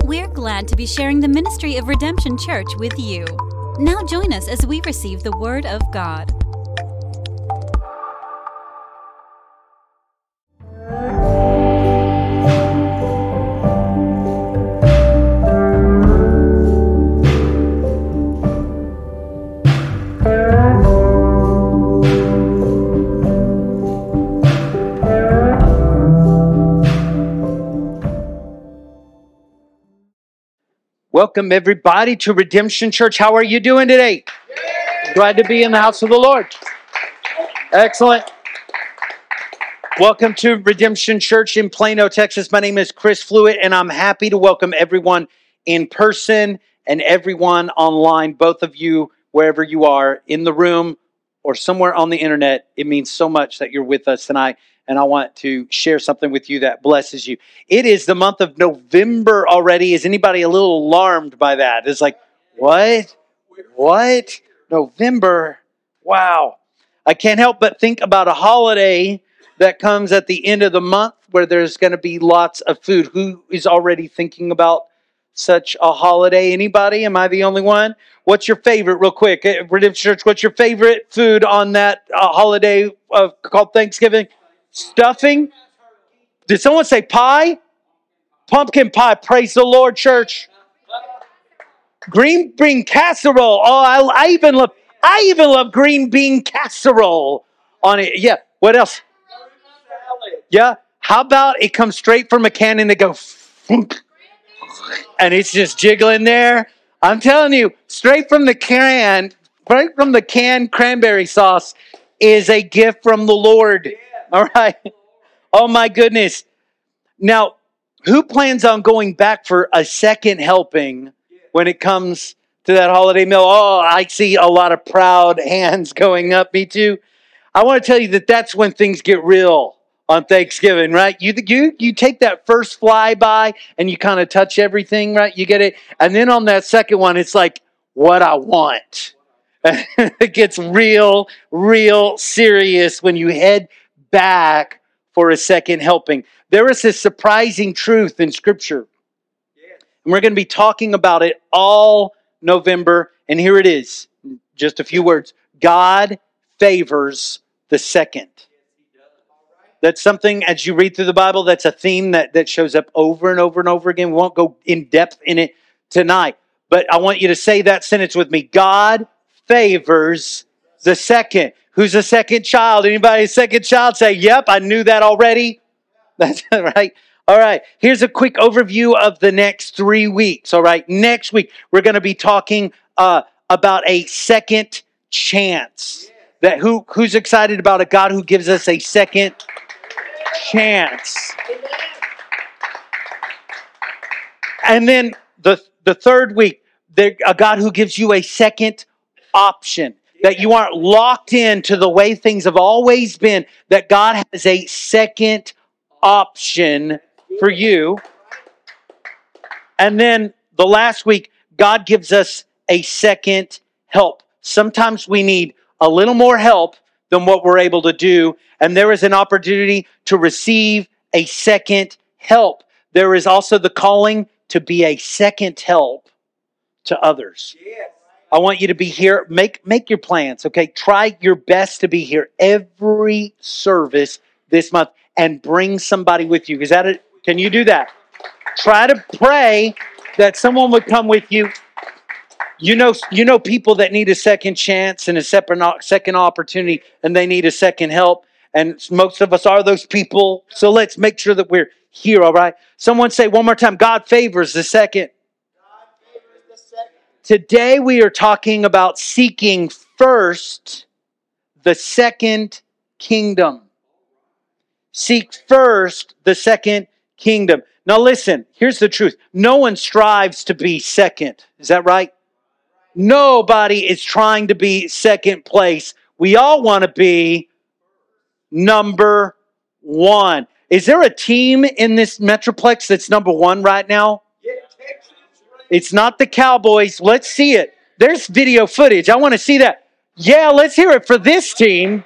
We're glad to be sharing the ministry of Redemption Church with you. Now join us as we receive the Word of God. Welcome, everybody, to Redemption Church. How are you doing today? Glad to be in the house of the Lord. Excellent. Welcome to Redemption Church in Plano, Texas. My name is Chris Fluitt, and I'm happy to welcome everyone in person and everyone online, both of you, wherever you are, in the room or somewhere on the internet. It means so much that you're with us tonight and I want to share something with you that blesses you. It is the month of November already. Is anybody a little alarmed by that? It's like, what? What? November? Wow. I can't help but think about a holiday that comes at the end of the month where there's going to be lots of food. Who is already thinking about such a holiday? Anybody? Am I the only one? What's your favorite, real quick? Redemption Church, what's your favorite food on that uh, holiday uh, called Thanksgiving? Stuffing? Did someone say pie? Pumpkin pie. Praise the Lord, church. Green bean casserole. Oh, I, I even love. I even love green bean casserole on it. Yeah. What else? Yeah. How about it comes straight from a can and they go, and it's just jiggling there. I'm telling you, straight from the can, right from the can, cranberry sauce is a gift from the Lord. All right. Oh my goodness. Now, who plans on going back for a second helping when it comes to that holiday meal? Oh, I see a lot of proud hands going up. Me too. I want to tell you that that's when things get real on Thanksgiving, right? You you you take that first flyby and you kind of touch everything, right? You get it, and then on that second one, it's like what I want. it gets real, real serious when you head back for a second helping. There is a surprising truth in Scripture. And we're going to be talking about it all November. And here it is just a few words God favors the second. That's something, as you read through the Bible, that's a theme that, that shows up over and over and over again. We won't go in depth in it tonight. But I want you to say that sentence with me God favors the second. Who's a second child? Anybody a second child? Say, yep, I knew that already. That's right. All right. Here's a quick overview of the next three weeks. All right. Next week, we're going to be talking uh, about a second chance. That who who's excited about a God who gives us a second chance? And then the the third week, the, a God who gives you a second option that you aren't locked into the way things have always been, that God has a second option for you. And then the last week, God gives us a second help. Sometimes we need a little more help than what we're able to do, and there is an opportunity to receive a second help. There is also the calling to be a second help to others. Yes. I want you to be here. Make make your plans, okay? Try your best to be here every service this month and bring somebody with you. Is that it? Can you do that? Try to pray that someone would come with you. You know, you know people that need a second chance and a separate second opportunity, and they need a second help. And most of us are those people. So let's make sure that we're here. All right. Someone say one more time. God favors the second. Today we are talking about seeking first the second kingdom. Seek first the second kingdom. Now listen, here's the truth. No one strives to be second. Is that right? Nobody is trying to be second place. We all want to be number one. Is there a team in this Metroplex that's number one right now? It's not the Cowboys. Let's see it. There's video footage. I want to see that. Yeah, let's hear it for this team.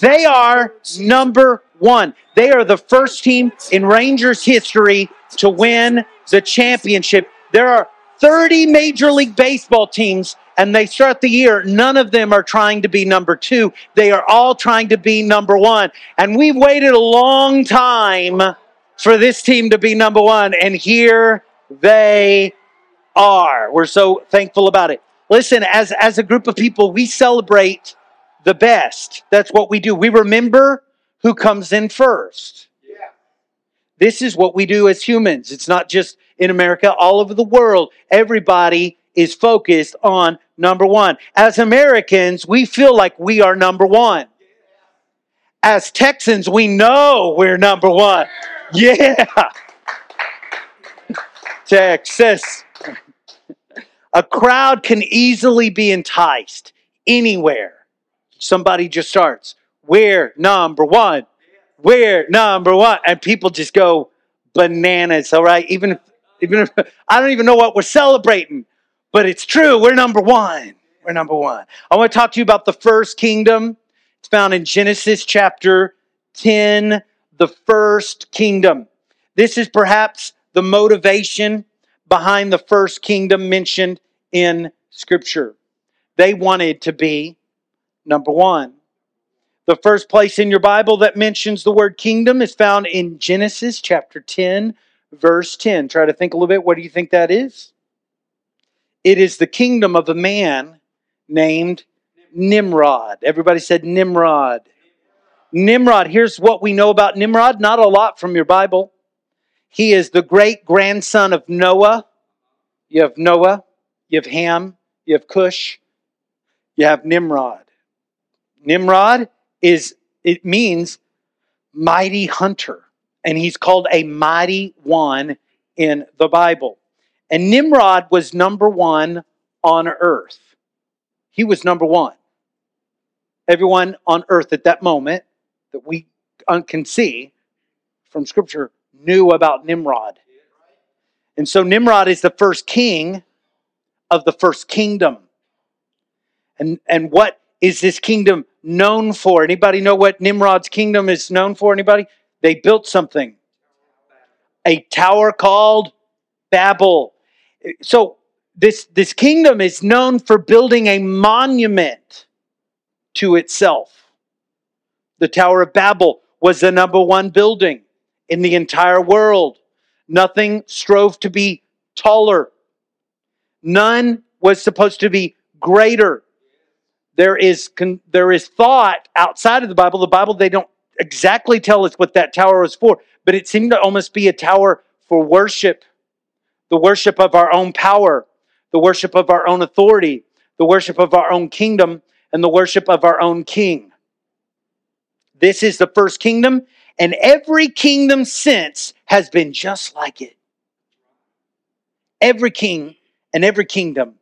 They are number one. They are the first team in Rangers history to win the championship. There are 30 Major League Baseball teams, and they start the year. None of them are trying to be number two. They are all trying to be number one. And we've waited a long time for this team to be number one, and here they are. We're so thankful about it. Listen, as, as a group of people, we celebrate the best. That's what we do. We remember who comes in first. This is what we do as humans. It's not just in America, all over the world. Everybody is focused on number one. As Americans, we feel like we are number one. As Texans, we know we're number one. Yeah. Texas. A crowd can easily be enticed anywhere. Somebody just starts, we're number one. We're number one. And people just go bananas, all right? Even if, even if I don't even know what we're celebrating, but it's true. We're number one. We're number one. I want to talk to you about the first kingdom. It's found in Genesis chapter 10, the first kingdom. This is perhaps the motivation behind the first kingdom mentioned in Scripture. They wanted to be number one. The first place in your Bible that mentions the word kingdom is found in Genesis chapter 10, verse 10. Try to think a little bit. What do you think that is? It is the kingdom of a man named Nimrod. Everybody said Nimrod. Nimrod, here's what we know about Nimrod. Not a lot from your Bible. He is the great grandson of Noah. You have Noah, you have Ham, you have Cush, you have Nimrod. Nimrod is, it means mighty hunter. And he's called a mighty one in the Bible. And Nimrod was number one on earth. He was number one. Everyone on earth at that moment that we can see from Scripture knew about Nimrod. And so Nimrod is the first king of the first kingdom. And, and what is this kingdom known for? Anybody know what Nimrod's kingdom is known for? Anybody? They built something. A tower called Babel. So this, this kingdom is known for building a monument to itself. The Tower of Babel was the number one building in the entire world. Nothing strove to be taller. None was supposed to be greater. There is, there is thought outside of the Bible. The Bible, they don't exactly tell us what that tower was for, but it seemed to almost be a tower for worship the worship of our own power, the worship of our own authority, the worship of our own kingdom, and the worship of our own king. This is the first kingdom, and every kingdom since has been just like it. Every king and every kingdom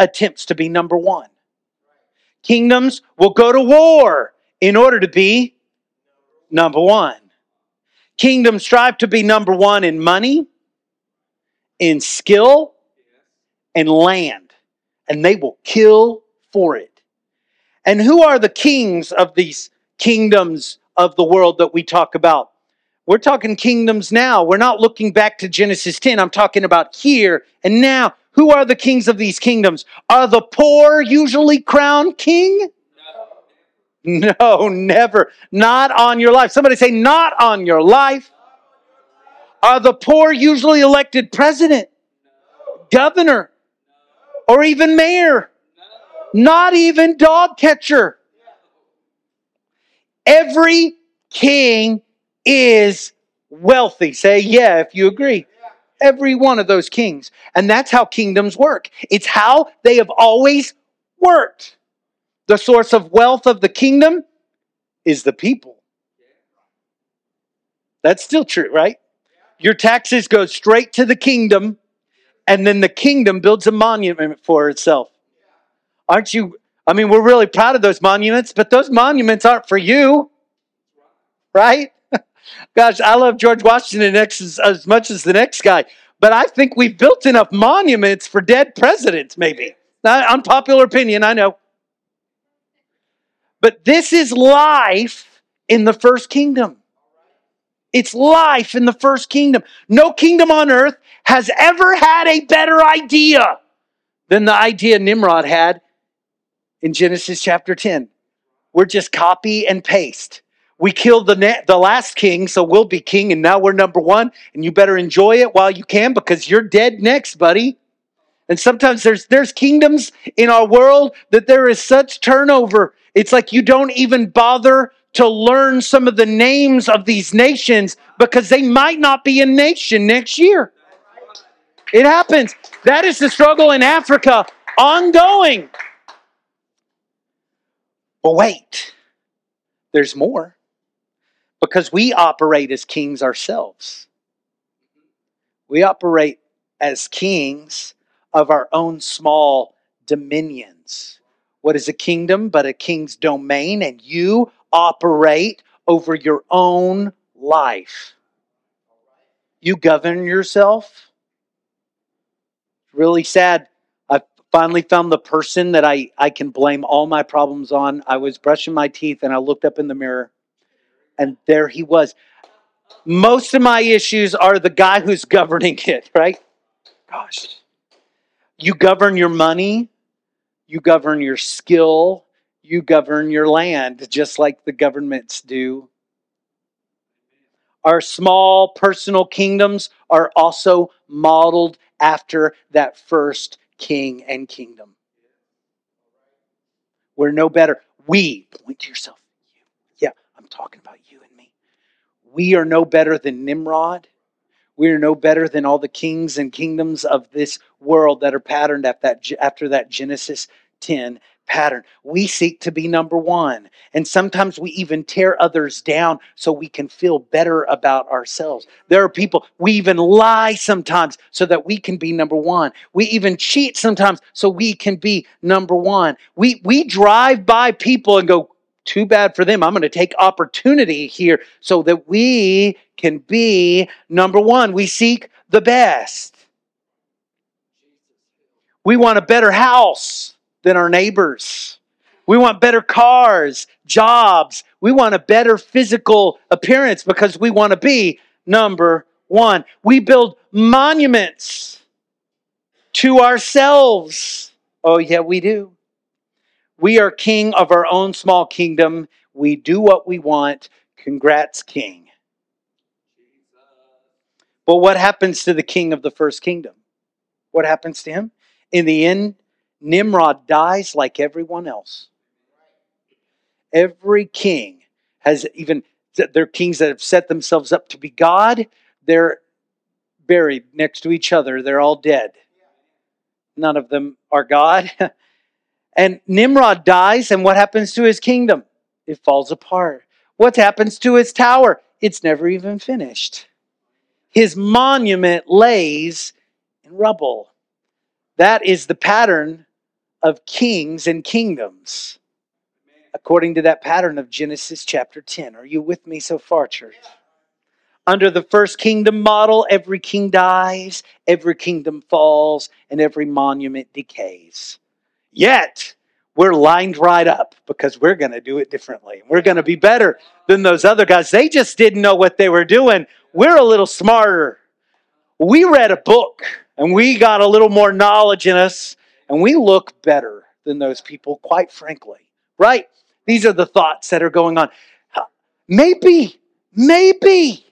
attempts to be number one. Kingdoms will go to war in order to be number one. Kingdoms strive to be number one in money, in skill, and land, and they will kill for it. And who are the kings of these kingdoms of the world that we talk about? We're talking kingdoms now. We're not looking back to Genesis 10. I'm talking about here and now. Who are the kings of these kingdoms? Are the poor usually crowned king? No, never. Not on your life. Somebody say, not on your life. Are the poor usually elected president, governor, or even mayor? Not even dog catcher. Every king is wealthy. Say, yeah, if you agree. Every one of those kings. And that's how kingdoms work. It's how they have always worked. The source of wealth of the kingdom is the people. That's still true, right? Your taxes go straight to the kingdom, and then the kingdom builds a monument for itself. Aren't you? I mean, we're really proud of those monuments, but those monuments aren't for you, right? Gosh, I love George Washington as, as much as the next guy, but I think we've built enough monuments for dead presidents, maybe. Not Unpopular opinion, I know. But this is life in the first kingdom. It's life in the first kingdom. No kingdom on earth has ever had a better idea than the idea Nimrod had in Genesis chapter 10. We're just copy and paste. We killed the, ne- the last king, so we'll be king, and now we're number one, and you better enjoy it while you can because you're dead next, buddy. And sometimes there's there's kingdoms in our world that there is such turnover. It's like you don't even bother to learn some of the names of these nations because they might not be a nation next year. It happens. That is the struggle in Africa ongoing. But wait, there's more because we operate as kings ourselves. We operate as kings of our own small dominions. What is a kingdom but a king's domain? And you operate over your own life. You govern yourself. Really sad. I finally found the person that I, I can blame all my problems on. I was brushing my teeth and I looked up in the mirror, and there he was. Most of my issues are the guy who's governing it, right? Gosh. You govern your money, you govern your skill, you govern your land, just like the governments do. Our small personal kingdoms are also modeled after that first king and kingdom. We're no better. We, point to yourself. Yeah, I'm talking about you and me. We are no better than Nimrod. We are no better than all the kings and kingdoms of this world that are patterned after that, Genesis 10 pattern. We seek to be number one. And sometimes we even tear others down so we can feel better about ourselves. There are people, we even lie sometimes so that we can be number one. We even cheat sometimes so we can be number one. We, we drive by people and go, too bad for them. I'm going to take opportunity here so that we can be number one. We seek the best. We want a better house than our neighbors. We want better cars, jobs. We want a better physical appearance because we want to be number one. We build monuments to ourselves. Oh, yeah, we do. We are king of our own small kingdom. We do what we want. Congrats, king. But what happens to the king of the first kingdom? What happens to him? In the end, Nimrod dies like everyone else. Every king has even, they're kings that have set themselves up to be God. They're buried next to each other. They're all dead. None of them are God. and Nimrod dies, and what happens to his kingdom? It falls apart. What happens to his tower? It's never even finished. His monument lays in rubble. That is the pattern of kings and kingdoms according to that pattern of Genesis chapter 10. Are you with me so far, church? Under the first kingdom model, every king dies, every kingdom falls, and every monument decays. Yet, we're lined right up because we're going to do it differently. We're going to be better than those other guys. They just didn't know what they were doing. We're a little smarter. We read a book and we got a little more knowledge in us and we look better than those people, quite frankly. Right? These are the thoughts that are going on. Maybe, maybe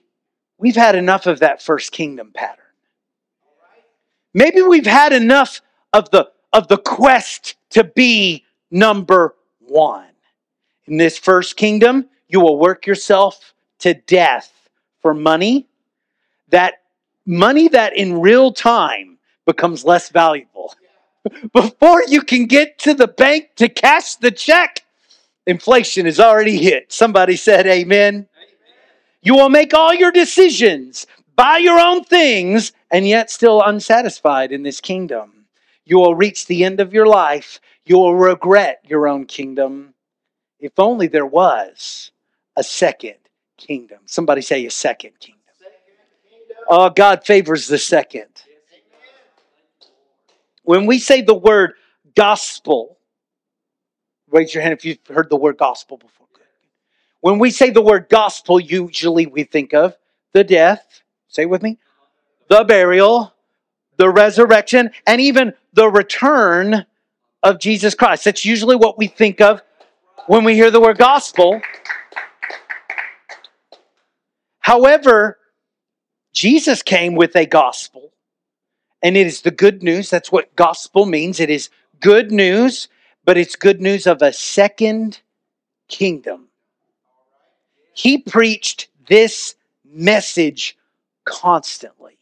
we've had enough of that first kingdom pattern. Maybe we've had enough of the of the quest to be number one. In this first kingdom, you will work yourself to death for money. That money that in real time becomes less valuable before you can get to the bank to cash the check, inflation is already hit. Somebody said, Amen. amen. You will make all your decisions, buy your own things, and yet still unsatisfied in this kingdom. You will reach the end of your life. You will regret your own kingdom. If only there was a second kingdom. Somebody say a second kingdom. Oh, God favors the second. When we say the word gospel, raise your hand if you've heard the word gospel before. When we say the word gospel, usually we think of the death, say with me, the burial, the resurrection, and even the return of Jesus Christ. That's usually what we think of when we hear the word gospel. However, Jesus came with a gospel, and it is the good news. That's what gospel means. It is good news, but it's good news of a second kingdom. He preached this message constantly.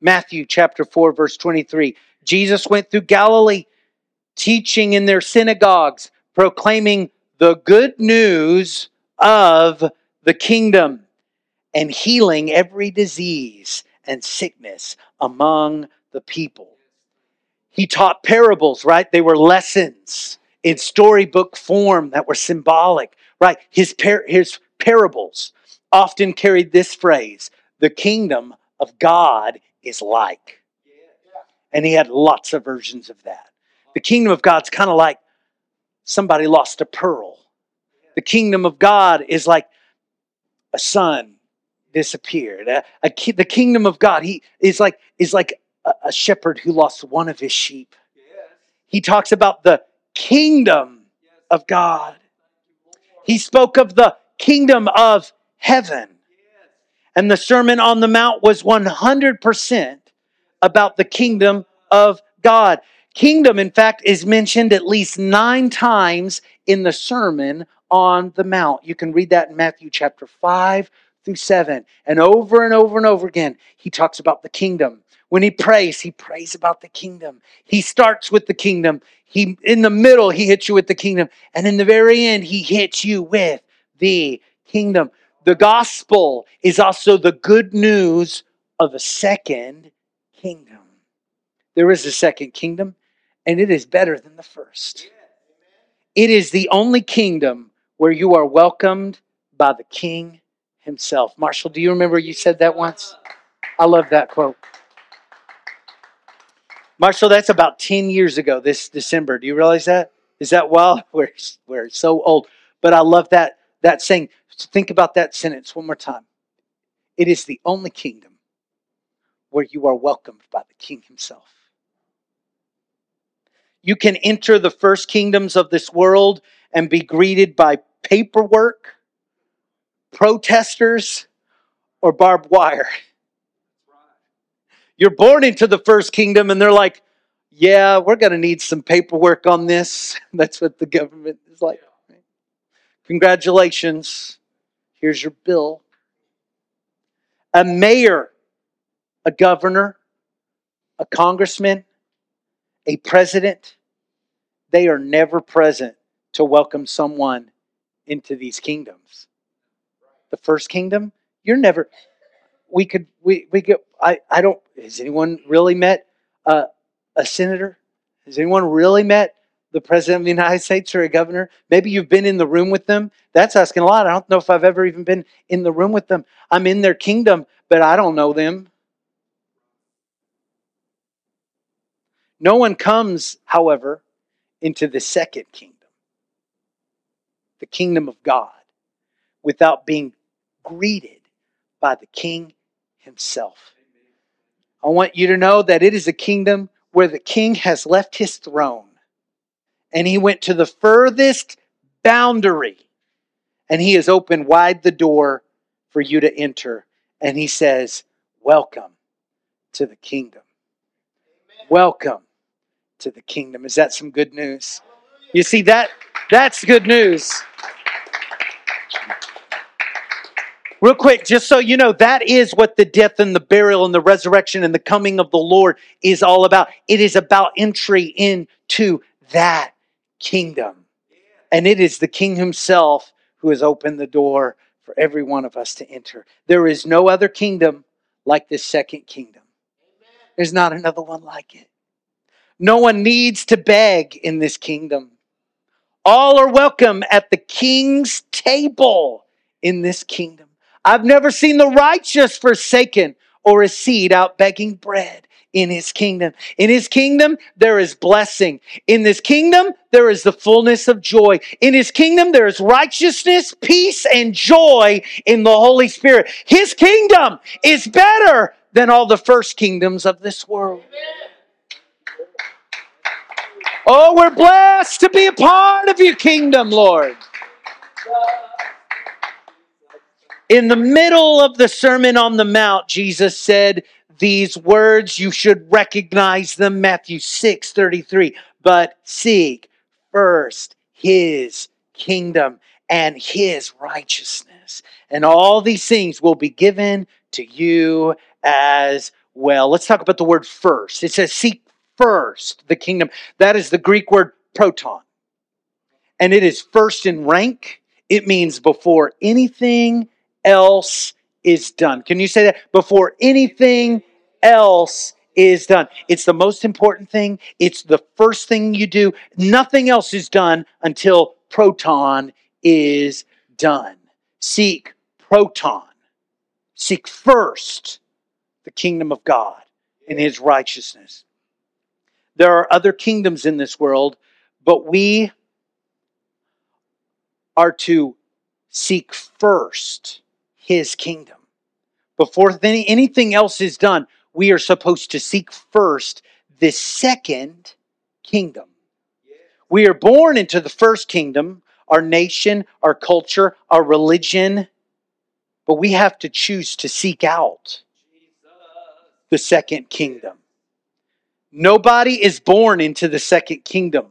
Matthew chapter 4, verse 23. Jesus went through Galilee, teaching in their synagogues, proclaiming the good news of the kingdom and healing every disease and sickness among the people. He taught parables, right? They were lessons in storybook form that were symbolic, right? His, par- his parables often carried this phrase the kingdom of God is like. And he had lots of versions of that. The kingdom of God's kind of like somebody lost a pearl. The kingdom of God is like a son disappeared. A, a, the kingdom of God he is like is like a, a shepherd who lost one of his sheep. He talks about the kingdom of God. He spoke of the kingdom of heaven. And the Sermon on the Mount was 100% about the kingdom of God. Kingdom, in fact, is mentioned at least nine times in the Sermon on the Mount. You can read that in Matthew chapter 5 through 7. And over and over and over again, he talks about the kingdom. When he prays, he prays about the kingdom. He starts with the kingdom. He in the middle, he hits you with the kingdom. And in the very end, he hits you with the kingdom. The gospel is also the good news of a second kingdom. There is a second kingdom, and it is better than the first. It is the only kingdom where you are welcomed by the king himself. Marshall, do you remember you said that once? I love that quote. Marshall, that's about 10 years ago this December. Do you realize that? Is that well? We're, we're so old. But I love that, that saying. Think about that sentence one more time. It is the only kingdom where you are welcomed by the king himself. You can enter the first kingdoms of this world and be greeted by paperwork, protesters, or barbed wire. You're born into the first kingdom, and they're like, yeah, we're going to need some paperwork on this. That's what the government is like. Congratulations. Here's your bill. A mayor, a governor, a congressman, a president, they are never present to welcome someone into these kingdoms. The first kingdom, you're never. We could we we get. I I don't. Has anyone really met a a senator? Has anyone really met the president of the United States or a governor? Maybe you've been in the room with them. That's asking a lot. I don't know if I've ever even been in the room with them. I'm in their kingdom, but I don't know them. No one comes, however, into the second kingdom, the kingdom of God, without being greeted by the king himself. I want you to know that it is a kingdom where the king has left his throne and he went to the furthest boundary and he has opened wide the door for you to enter. And he says, Welcome to the kingdom. Welcome to the kingdom. Is that some good news? You see that that's good news. Real quick, just so you know, that is what the death and the burial and the resurrection and the coming of the Lord is all about. It is about entry into that kingdom. And it is the king himself who has opened the door for every one of us to enter. There is no other kingdom like this second kingdom. There's not another one like it. No one needs to beg in this kingdom. All are welcome at the king's table in this kingdom. I've never seen the righteous forsaken or a seed out begging bread in his kingdom. In his kingdom, there is blessing. In this kingdom, there is the fullness of joy. In his kingdom, there is righteousness, peace, and joy in the Holy Spirit. His kingdom is better than all the first kingdoms of this world. Oh, we're blessed to be a part of your kingdom, Lord. In the middle of the Sermon on the Mount, Jesus said these words. You should recognize them. Matthew 6 33. But seek first his kingdom and his righteousness, and all these things will be given to you as well. Let's talk about the word first. It says, Seek first the kingdom. That is the Greek word proton. And it is first in rank. It means before anything else is done. Can you say that? Before anything else is done. It's the most important thing. It's the first thing you do. Nothing else is done until proton is done. Seek proton. Seek first the kingdom of God and his righteousness. There are other kingdoms in this world, but we are to seek first his kingdom. Before anything else is done, we are supposed to seek first the second kingdom. We are born into the first kingdom, our nation, our culture, our religion, but we have to choose to seek out the second kingdom. Nobody is born into the second kingdom.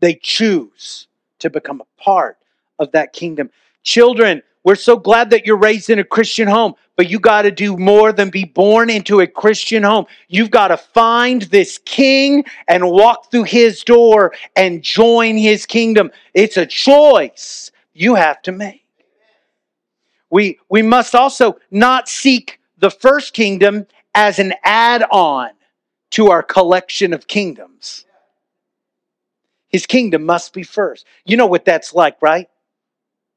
They choose to become a part of that kingdom. Children, we're so glad that you're raised in a Christian home, but you got to do more than be born into a Christian home. You've got to find this king and walk through his door and join his kingdom. It's a choice you have to make. We, we must also not seek the first kingdom as an add on to our collection of kingdoms. His kingdom must be first. You know what that's like, right?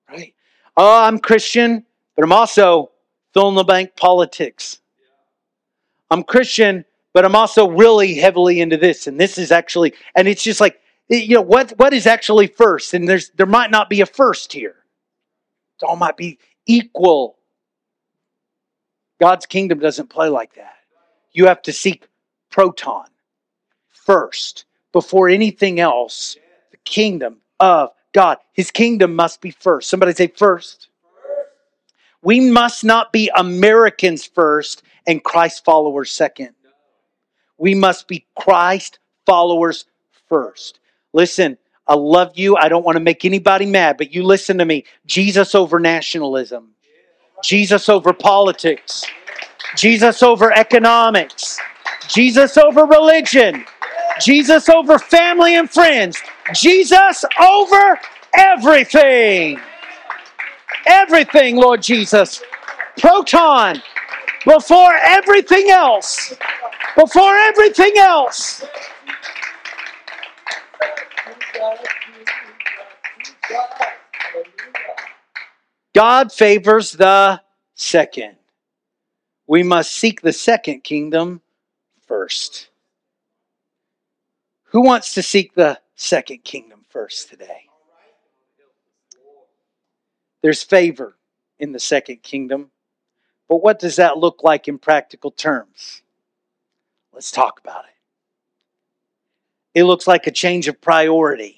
Right? Oh, I'm Christian, but I'm also fill in the bank politics. I'm Christian, but I'm also really heavily into this, and this is actually, and it's just like, you know, what what is actually first? And there's there might not be a first here. It all might be equal. God's kingdom doesn't play like that. You have to seek proton first before anything else. The kingdom of God. His kingdom must be first. Somebody say first. We must not be Americans first and Christ followers second. We must be Christ followers first. Listen, I love you. I don't want to make anybody mad, but you listen to me. Jesus over nationalism, Jesus over politics, Jesus over economics, Jesus over religion, Jesus over family and friends, Jesus over everything. Everything, Lord Jesus. Proton before everything else. Before everything else. God favors the second. We must seek the second kingdom first. Who wants to seek the second kingdom first today? There's favor in the second kingdom. But what does that look like in practical terms? Let's talk about it. It looks like a change of priority,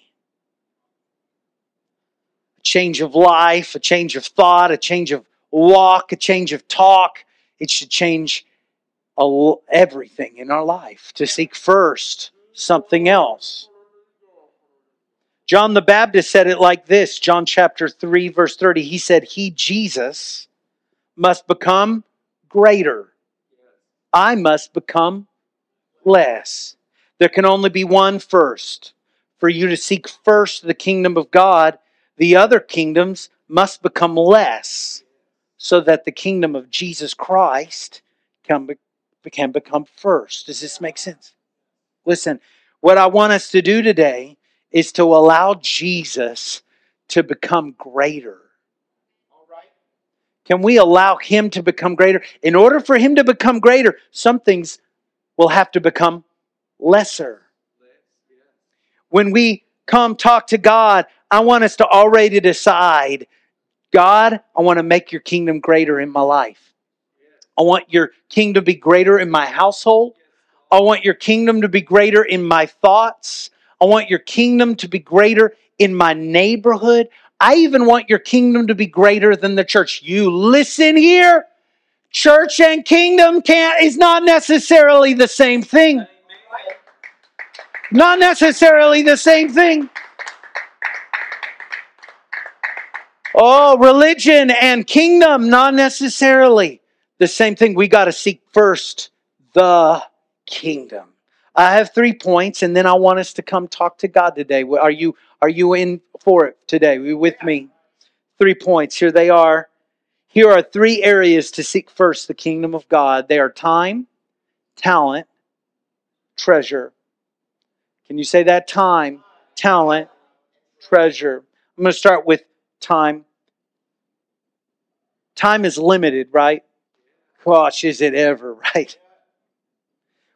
a change of life, a change of thought, a change of walk, a change of talk. It should change everything in our life to seek first something else. John the Baptist said it like this John chapter 3, verse 30. He said, He, Jesus, must become greater. I must become less. There can only be one first. For you to seek first the kingdom of God, the other kingdoms must become less so that the kingdom of Jesus Christ can, be, can become first. Does this make sense? Listen, what I want us to do today is to allow Jesus to become greater. Can we allow him to become greater? In order for him to become greater, some things will have to become lesser. When we come talk to God, I want us to already decide God, I want to make your kingdom greater in my life. I want your kingdom to be greater in my household. I want your kingdom to be greater in my thoughts. I want your kingdom to be greater in my neighborhood. I even want your kingdom to be greater than the church. You listen here. Church and kingdom can't is not necessarily the same thing. Not necessarily the same thing. Oh, religion and kingdom, not necessarily the same thing. We got to seek first the kingdom. I have three points, and then I want us to come talk to God today. Are you are you in for it today? Are you with me? Three points. Here they are. Here are three areas to seek first the kingdom of God. They are time, talent, treasure. Can you say that? Time, talent, treasure. I'm going to start with time. Time is limited, right? Gosh, is it ever, right?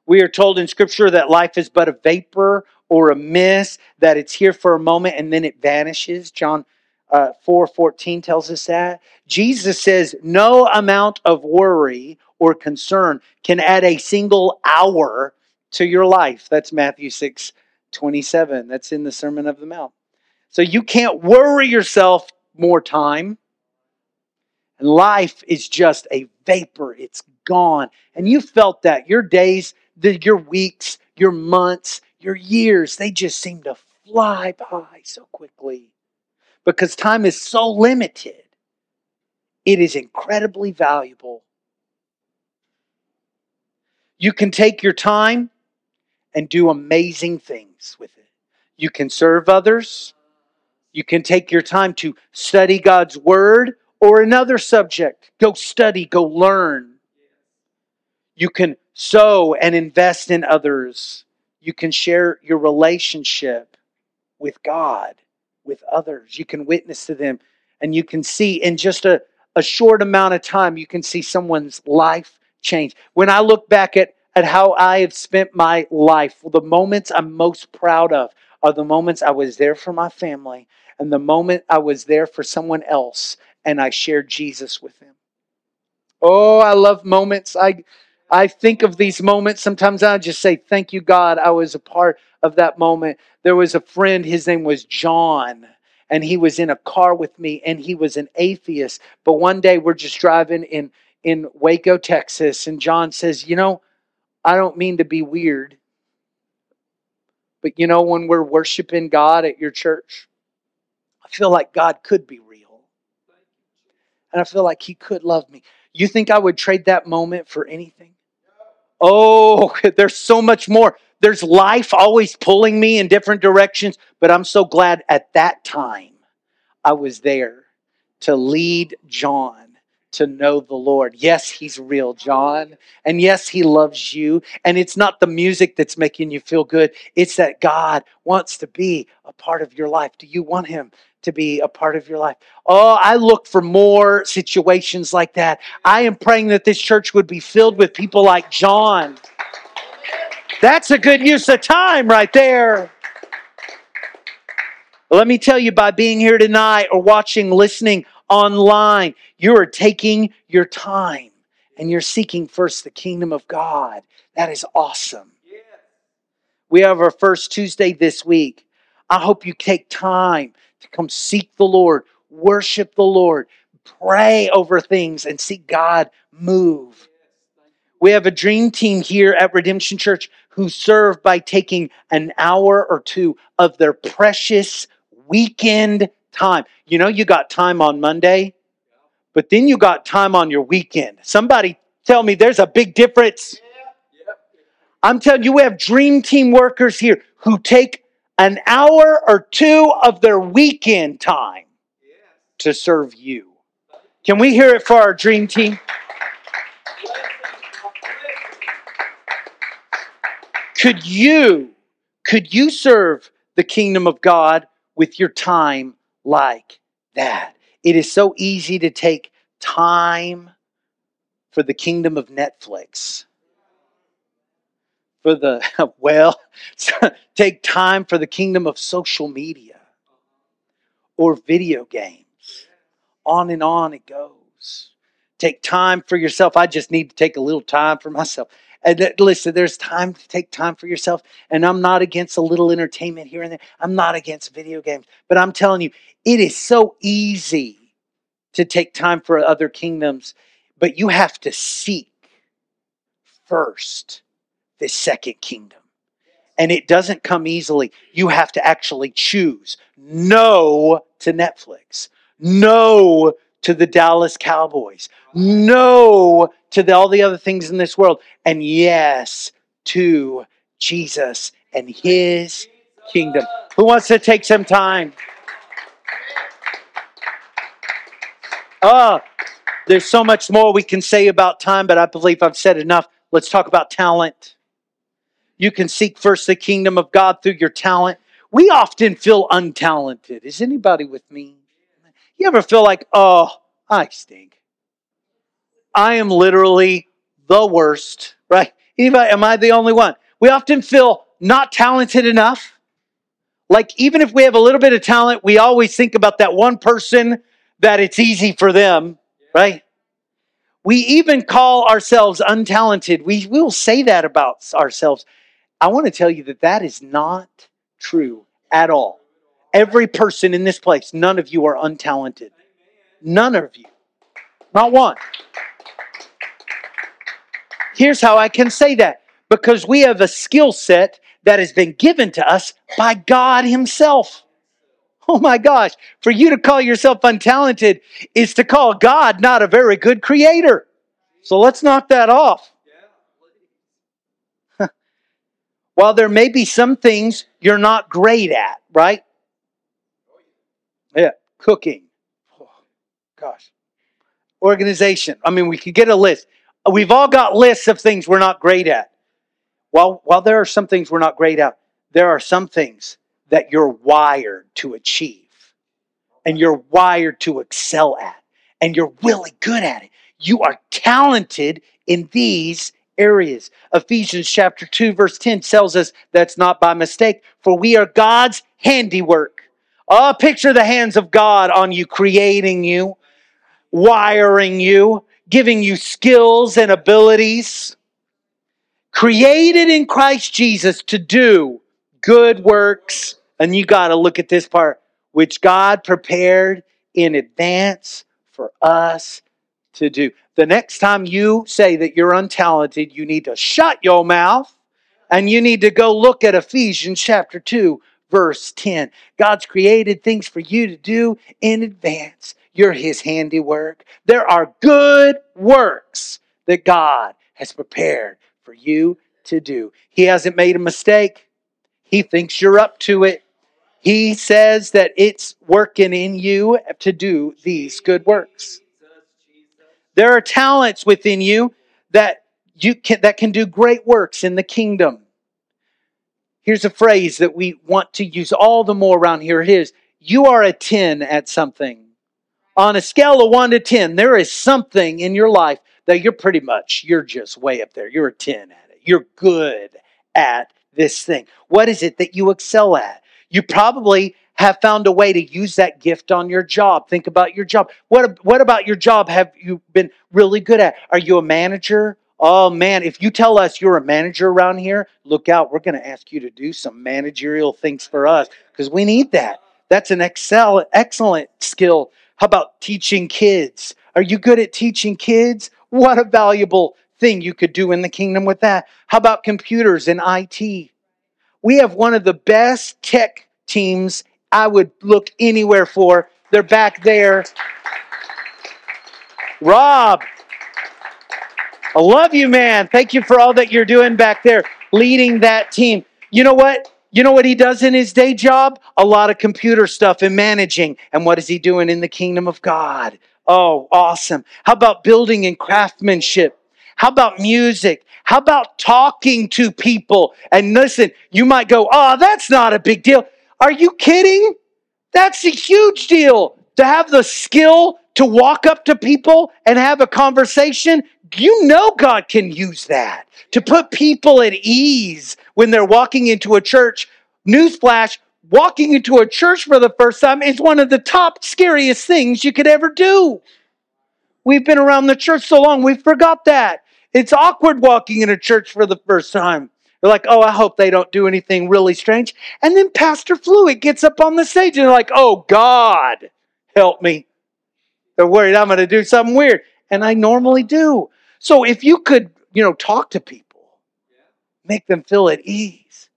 We are told in Scripture that life is but a vapor or a mist, that it's here for a moment and then it vanishes. John uh, 4 14 tells us that. Jesus says, No amount of worry or concern can add a single hour to your life. That's Matthew 6 27. That's in the Sermon of the Mount. So you can't worry yourself more time. And life is just a vapor, it's gone. And you felt that. Your days, the, your weeks, your months, your years, they just seem to fly by so quickly because time is so limited. It is incredibly valuable. You can take your time and do amazing things with it. You can serve others. You can take your time to study God's Word or another subject. Go study, go learn. You can sow and invest in others. You can share your relationship with God, with others. You can witness to them. And you can see in just a, a short amount of time, you can see someone's life change. When I look back at at how I have spent my life. The moments I'm most proud of are the moments I was there for my family and the moment I was there for someone else and I shared Jesus with them. Oh, I love moments. I I think of these moments. Sometimes I just say, Thank you, God. I was a part of that moment. There was a friend, his name was John, and he was in a car with me, and he was an atheist. But one day we're just driving in, in Waco, Texas, and John says, You know, I don't mean to be weird, but you know, when we're worshiping God at your church, I feel like God could be real. And I feel like He could love me. You think I would trade that moment for anything? Oh, there's so much more. There's life always pulling me in different directions, but I'm so glad at that time I was there to lead John to know the Lord. Yes, He's real, John. And yes, He loves you. And it's not the music that's making you feel good, it's that God wants to be a part of your life. Do you want Him? To be a part of your life. Oh, I look for more situations like that. I am praying that this church would be filled with people like John. That's a good use of time right there. Let me tell you, by being here tonight or watching, listening online. You are taking your time and you're seeking first the kingdom of God. That is awesome. We have our first Tuesday this week. I hope you take time to come seek the Lord, worship the Lord, pray over things, and see God move. We have a dream team here at Redemption Church who serve by taking an hour or two of their precious weekend time. You know, you got time on Monday, but then you got time on your weekend. Somebody tell me there's a big difference. I'm telling you, we have dream team workers here who take an hour or two of their weekend time to serve you. Can we hear it for our dream team? Could you could you serve the kingdom of God with your time like that. It is so easy to take time for the kingdom of Netflix. for the, well, take time for the kingdom of social media or video games. On and on it goes. Take time for yourself. I just need to take a little time for myself. And listen, there's time to take time for yourself. And I'm not against a little entertainment here and there. I'm not against video games. But I'm telling you, it is so easy to take time for other kingdoms, but you have to seek first the second kingdom. And it doesn't come easily. You have to actually choose no to Netflix, no to the Dallas Cowboys, no to the, all the other things in this world, and yes to Jesus and his kingdom. Who wants to take some time? Oh, there's so much more we can say about time, but I believe I've said enough. Let's talk about talent. You can seek first the kingdom of God through your talent. We often feel untalented. Is anybody with me? You ever feel like, oh, I stink? I am literally the worst, right? Anybody, am I the only one? We often feel not talented enough. Like, even if we have a little bit of talent, we always think about that one person that it's easy for them, right? We even call ourselves untalented. We will say that about ourselves. I want to tell you that that is not true at all. Every person in this place, none of you are untalented. None of you. Not one. Here's how I can say that because we have a skill set that has been given to us by God Himself. Oh my gosh, for you to call yourself untalented is to call God not a very good creator. So let's knock that off. While there may be some things you're not great at, right? Yeah, cooking. Oh, gosh. Organization. I mean, we could get a list. We've all got lists of things we're not great at. While, while there are some things we're not great at, there are some things that you're wired to achieve and you're wired to excel at and you're really good at it. You are talented in these areas. Ephesians chapter 2 verse 10 tells us that's not by mistake for we are God's handiwork. Oh, picture the hands of God on you creating you, wiring you, giving you skills and abilities created in Christ Jesus to do good works and you got to look at this part, which God prepared in advance for us to do. The next time you say that you're untalented, you need to shut your mouth and you need to go look at Ephesians chapter 2, verse 10. God's created things for you to do in advance. You're His handiwork. There are good works that God has prepared for you to do. He hasn't made a mistake, He thinks you're up to it. He says that it's working in you to do these good works. There are talents within you that you can that can do great works in the kingdom. Here's a phrase that we want to use all the more around here. It is you are a 10 at something. On a scale of 1 to 10, there is something in your life that you're pretty much, you're just way up there. You're a 10 at it. You're good at this thing. What is it that you excel at? You probably have found a way to use that gift on your job. Think about your job. What, what about your job have you been really good at? Are you a manager? Oh man, if you tell us you're a manager around here, look out. We're going to ask you to do some managerial things for us because we need that. That's an excel, excellent skill. How about teaching kids? Are you good at teaching kids? What a valuable thing you could do in the kingdom with that. How about computers and IT? We have one of the best tech teams I would look anywhere for. They're back there. Rob, I love you, man. Thank you for all that you're doing back there, leading that team. You know what? You know what he does in his day job? A lot of computer stuff and managing. And what is he doing in the kingdom of God? Oh, awesome. How about building and craftsmanship? How about music? How about talking to people? And listen, you might go, oh, that's not a big deal. Are you kidding? That's a huge deal to have the skill to walk up to people and have a conversation. You know God can use that to put people at ease when they're walking into a church. Newsflash, walking into a church for the first time is one of the top scariest things you could ever do. We've been around the church so long, we forgot that. It's awkward walking in a church for the first time. They're like, oh, I hope they don't do anything really strange. And then Pastor Fluitt gets up on the stage and they're like, oh, God, help me. They're worried I'm going to do something weird. And I normally do. So if you could, you know, talk to people, make them feel at ease,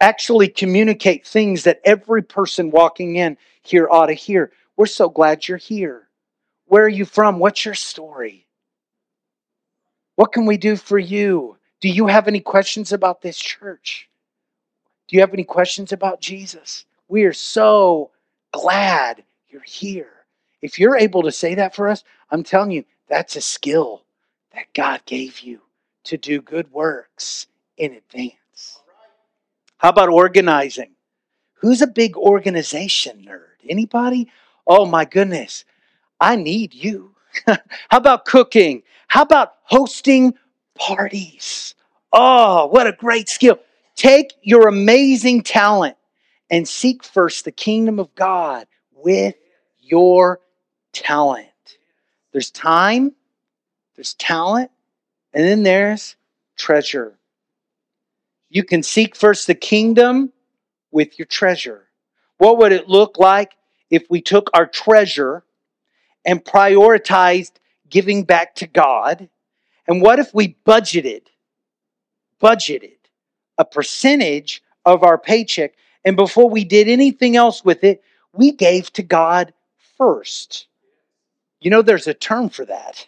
actually communicate things that every person walking in here ought to hear. We're so glad you're here. Where are you from? What's your story? What can we do for you? Do you have any questions about this church? Do you have any questions about Jesus? We are so glad you're here. If you're able to say that for us, I'm telling you, that's a skill that God gave you to do good works in advance. How about organizing? Who's a big organization nerd? Anybody? Oh my goodness. I need you. How about cooking? How about hosting parties? Oh, what a great skill. Take your amazing talent and seek first the kingdom of God with your talent. There's time, there's talent, and then there's treasure. You can seek first the kingdom with your treasure. What would it look like if we took our treasure and prioritized giving back to God? And what if we budgeted, budgeted a percentage of our paycheck, and before we did anything else with it, we gave to God first? You know, there's a term for that.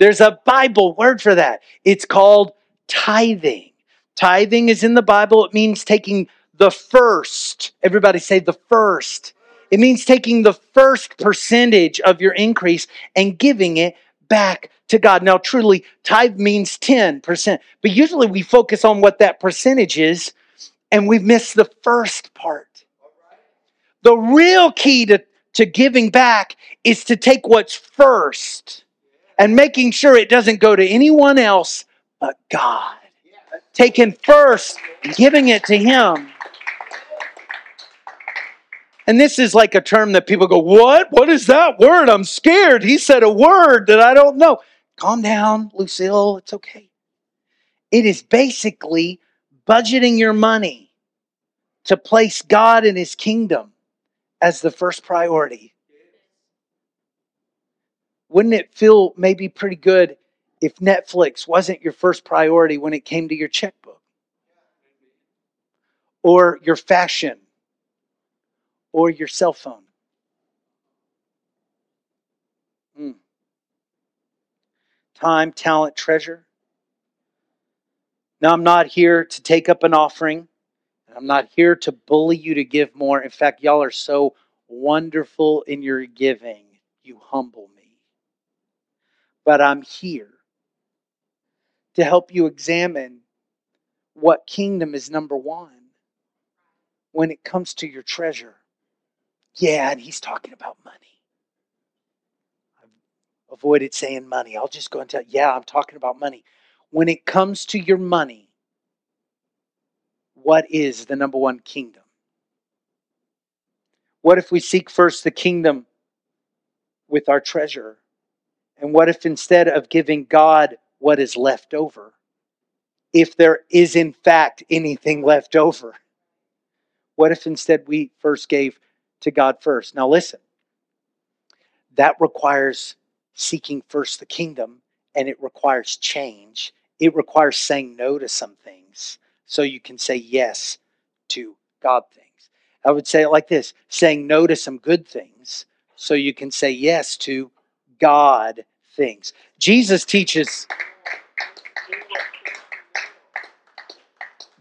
There's a Bible word for that. It's called tithing. Tithing is in the Bible, it means taking the first. Everybody say the first. It means taking the first percentage of your increase and giving it back to God. Now, truly, tithe means 10%, but usually we focus on what that percentage is and we've missed the first part. The real key to, to giving back is to take what's first and making sure it doesn't go to anyone else but God. Taking first, giving it to Him. And this is like a term that people go, What? What is that word? I'm scared. He said a word that I don't know. Calm down, Lucille. It's okay. It is basically budgeting your money to place God and His kingdom as the first priority. Wouldn't it feel maybe pretty good if Netflix wasn't your first priority when it came to your checkbook? Or your fashion? Or your cell phone? Mm. Time, talent, treasure. Now, I'm not here to take up an offering. I'm not here to bully you to give more. In fact, y'all are so wonderful in your giving. You humble me but I'm here to help you examine what kingdom is number one when it comes to your treasure. Yeah, and he's talking about money. I've avoided saying money. I'll just go and tell, yeah, I'm talking about money. When it comes to your money, what is the number one kingdom? What if we seek first the kingdom with our treasure? And what if instead of giving God what is left over, if there is in fact anything left over, what if instead we first gave to God first? Now, listen, that requires seeking first the kingdom and it requires change. It requires saying no to some things so you can say yes to God things. I would say it like this saying no to some good things so you can say yes to God things. Jesus teaches.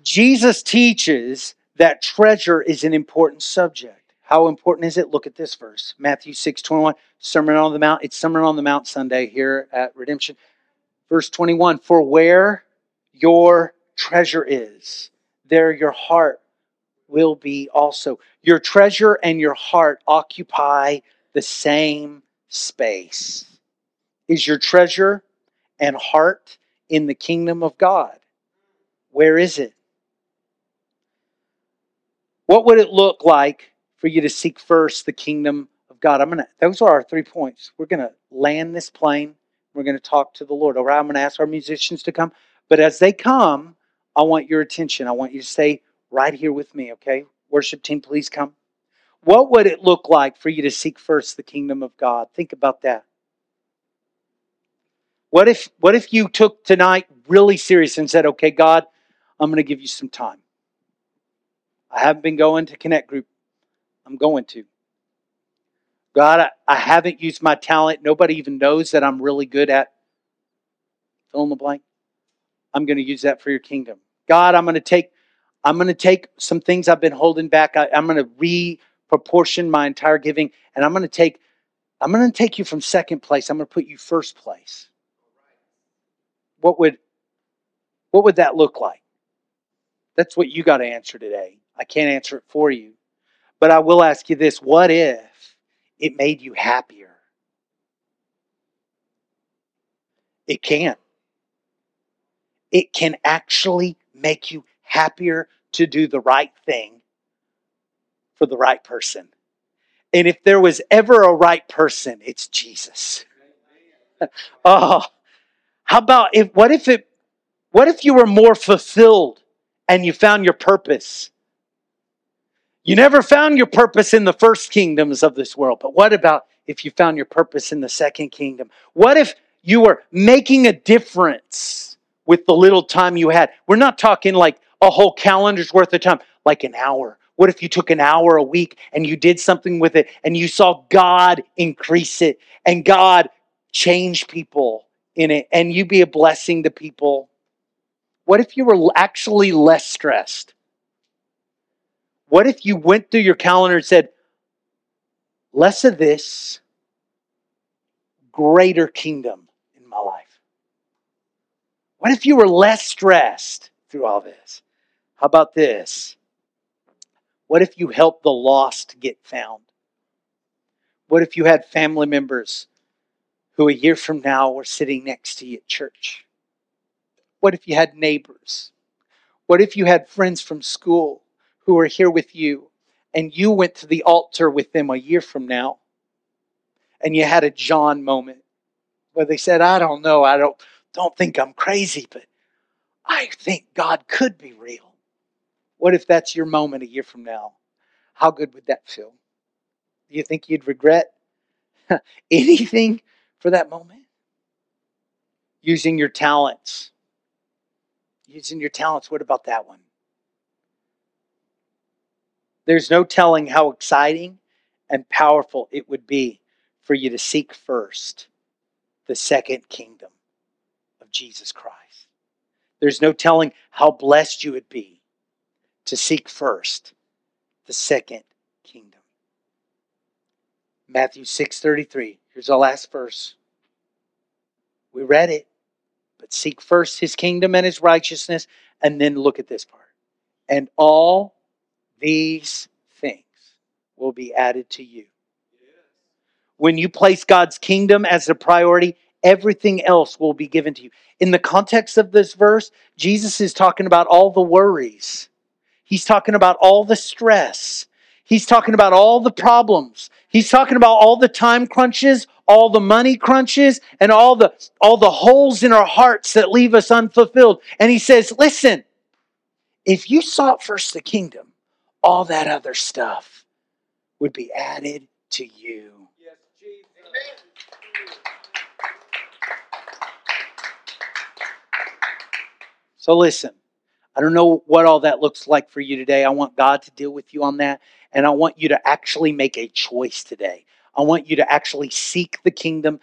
Jesus teaches that treasure is an important subject. How important is it? Look at this verse Matthew 6 21, Sermon on the Mount. It's Sermon on the Mount Sunday here at Redemption. Verse 21 For where your treasure is, there your heart will be also. Your treasure and your heart occupy the same space. Is your treasure and heart in the kingdom of God? Where is it? What would it look like for you to seek first the kingdom of God? I'm gonna those are our three points. We're gonna land this plane. We're gonna talk to the Lord. All right, I'm gonna ask our musicians to come. But as they come, I want your attention. I want you to stay right here with me, okay? Worship team, please come. What would it look like for you to seek first the kingdom of God? Think about that. What if what if you took tonight really serious and said, "Okay, God, I'm going to give you some time. I haven't been going to Connect Group. I'm going to. God, I, I haven't used my talent. Nobody even knows that I'm really good at fill in the blank. I'm going to use that for your kingdom. God, I'm going to take I'm going to take some things I've been holding back. I, I'm going to re-proportion my entire giving, and I'm going to take I'm going to take you from second place. I'm going to put you first place. What would what would that look like? That's what you got to answer today. I can't answer it for you. But I will ask you this what if it made you happier? It can. It can actually make you happier to do the right thing for the right person. And if there was ever a right person, it's Jesus. oh, how about if what if it what if you were more fulfilled and you found your purpose? You never found your purpose in the first kingdoms of this world, but what about if you found your purpose in the second kingdom? What if you were making a difference with the little time you had? We're not talking like a whole calendar's worth of time, like an hour. What if you took an hour a week and you did something with it and you saw God increase it and God change people in it and you be a blessing to people? What if you were actually less stressed? What if you went through your calendar and said, less of this, greater kingdom in my life? What if you were less stressed through all this? How about this? What if you helped the lost get found? What if you had family members who a year from now were sitting next to you at church? What if you had neighbors? What if you had friends from school who were here with you and you went to the altar with them a year from now and you had a John moment where they said, I don't know, I don't don't think I'm crazy, but I think God could be real. What if that's your moment a year from now? How good would that feel? Do you think you'd regret anything for that moment? Using your talents using your talents. What about that one? There's no telling how exciting and powerful it would be for you to seek first the second kingdom of Jesus Christ. There's no telling how blessed you would be to seek first the second kingdom. Matthew 6:33. Here's our last verse. We read it. But seek first his kingdom and his righteousness, and then look at this part. And all these things will be added to you. When you place God's kingdom as a priority, everything else will be given to you. In the context of this verse, Jesus is talking about all the worries. He's talking about all the stress. He's talking about all the problems. He's talking about all the time crunches, all the money crunches, and all the all the holes in our hearts that leave us unfulfilled. And he says, "Listen, if you sought first the kingdom, all that other stuff would be added to you." So listen, I don't know what all that looks like for you today. I want God to deal with you on that. And I want you to actually make a choice today. I want you to actually seek the kingdom.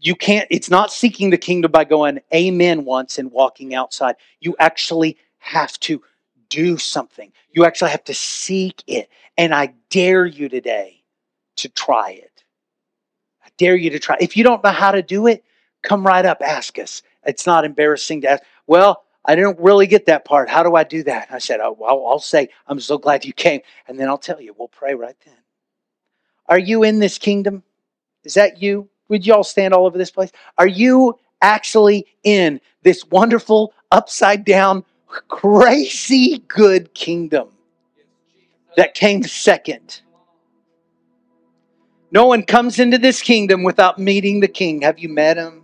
You can't, it's not seeking the kingdom by going amen once and walking outside. You actually have to do something. You actually have to seek it. And I dare you today to try it. I dare you to try. If you don't know how to do it, come right up, ask us. It's not embarrassing to ask. Well, I didn't really get that part. How do I do that? I said, oh, well, I'll say, I'm so glad you came. And then I'll tell you, we'll pray right then. Are you in this kingdom? Is that you? Would you all stand all over this place? Are you actually in this wonderful, upside down, crazy good kingdom that came second. No one comes into this kingdom without meeting the king. Have you met him?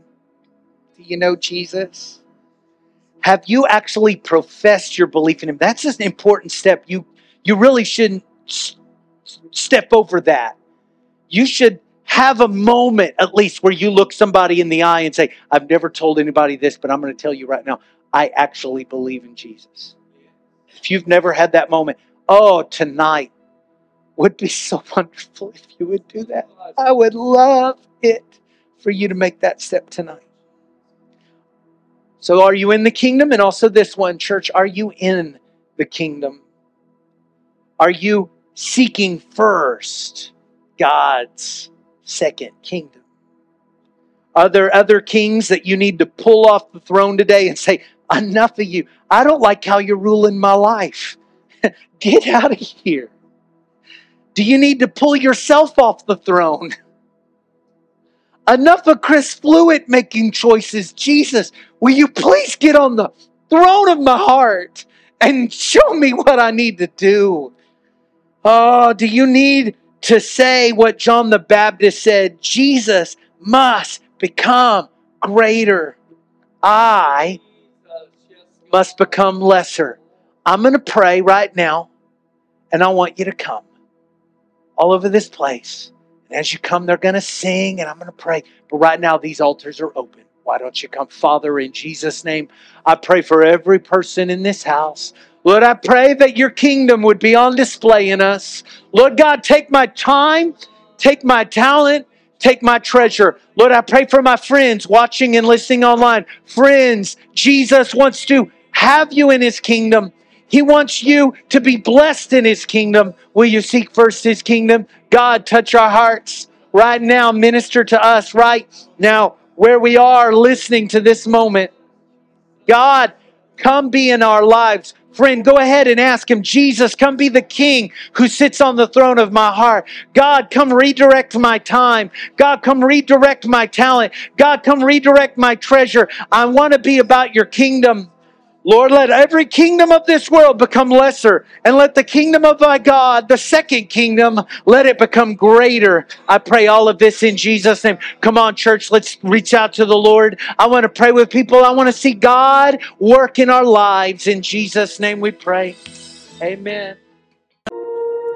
Do you know Jesus? Have you actually professed your belief in him? That's an important step. You you really shouldn't s- step over that. You should have a moment at least where you look somebody in the eye and say, I've never told anybody this, but I'm going to tell you right now, I actually believe in Jesus. If you've never had that moment, oh, tonight would be so wonderful if you would do that. I would love it for you to make that step tonight. So, are you in the kingdom? And also, this one, church, are you in the kingdom? Are you seeking first God's second kingdom? Are there other kings that you need to pull off the throne today and say, Enough of you. I don't like how you're ruling my life. Get out of here. Do you need to pull yourself off the throne? Enough of Chris Fluitt making choices. Jesus, will you please get on the throne of my heart and show me what I need to do? Oh, do you need to say what John the Baptist said? Jesus must become greater. I must become lesser. I'm going to pray right now, and I want you to come all over this place. And as you come, they're going to sing, and I'm going to pray. But right now, these altars are open. Why don't you come, Father, in Jesus' name? I pray for every person in this house. Lord, I pray that your kingdom would be on display in us. Lord God, take my time, take my talent, take my treasure. Lord, I pray for my friends watching and listening online. Friends, Jesus wants to have you in his kingdom. He wants you to be blessed in his kingdom. Will you seek first his kingdom? God, touch our hearts right now. Minister to us right now where we are listening to this moment. God, come be in our lives. Friend, go ahead and ask him, Jesus, come be the king who sits on the throne of my heart. God, come redirect my time. God, come redirect my talent. God, come redirect my treasure. I want to be about your kingdom. Lord, let every kingdom of this world become lesser, and let the kingdom of thy God, the second kingdom, let it become greater. I pray all of this in Jesus' name. Come on, church, let's reach out to the Lord. I want to pray with people. I want to see God work in our lives. In Jesus' name we pray. Amen.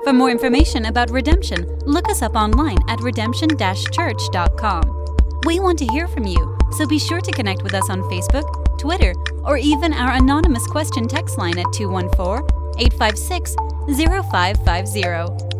For more information about redemption, look us up online at redemption church.com. We want to hear from you, so be sure to connect with us on Facebook, Twitter, or even our anonymous question text line at 214 856 0550.